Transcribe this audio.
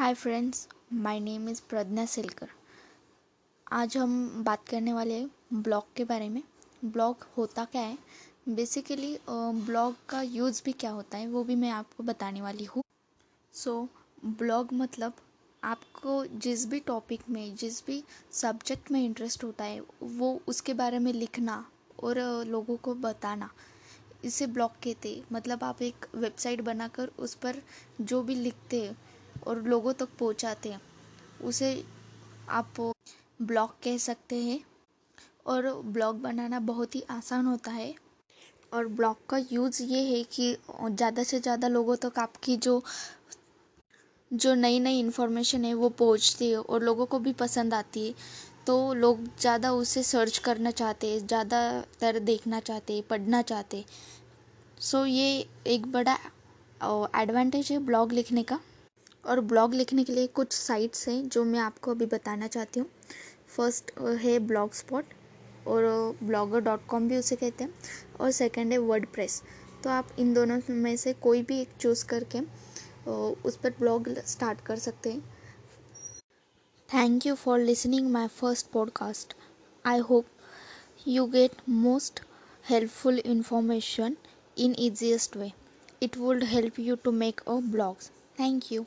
Hi friends my name is Pragya सिलकर आज हम बात करने वाले हैं ब्लॉग के बारे में। ब्लॉग होता क्या है? बेसिकली ब्लॉग का यूज़ भी क्या होता है, वो भी मैं आपको बताने वाली हूँ। सो ब्लॉग मतलब आपको जिस भी टॉपिक में, जिस भी सब्जेक्ट में इंटरेस्ट होता है, वो उसके बारे में लिखना और लोगों को बताना। इसे ब्लॉग कहते मतलब आप एक वेबसाइट बनाकर उस पर जो भी लिखते हैं और लोगों तक पहुंचाते हैं। उसे आप ब्लॉग कह सकते हैं। और ब्लॉग बनाना बहुत ही आसान होता है। और ब्लॉग का यूज़ ये है कि ज़्यादा से ज़्यादा लोगों तक आपकी जो जो नई नई इन्फॉर्मेशन है वो पहुँचती है और लोगों को भी पसंद आती है। तो लोग ज़्यादा उसे सर्च करना चाहते हैं ज़्यादातर देखना चाहते हैं, पढ़ना चाहते सो ये एक बड़ा एडवांटेज है ब्लॉग लिखने का। और ब्लॉग लिखने के लिए कुछ साइट्स हैं जो मैं आपको अभी बताना चाहती हूँ। फ़र्स्ट है ब्लॉग स्पॉट और ब्लॉगर डॉट कॉम भी उसे कहते हैं और सेकंड है वर्ड प्रेस तो आप इन दोनों में से कोई भी एक चूज़ करके उस पर ब्लॉग स्टार्ट कर सकते हैं। Thank you for listening my first podcast I hope you get most helpful information in easiest way. It would help you to make a blogs thank you.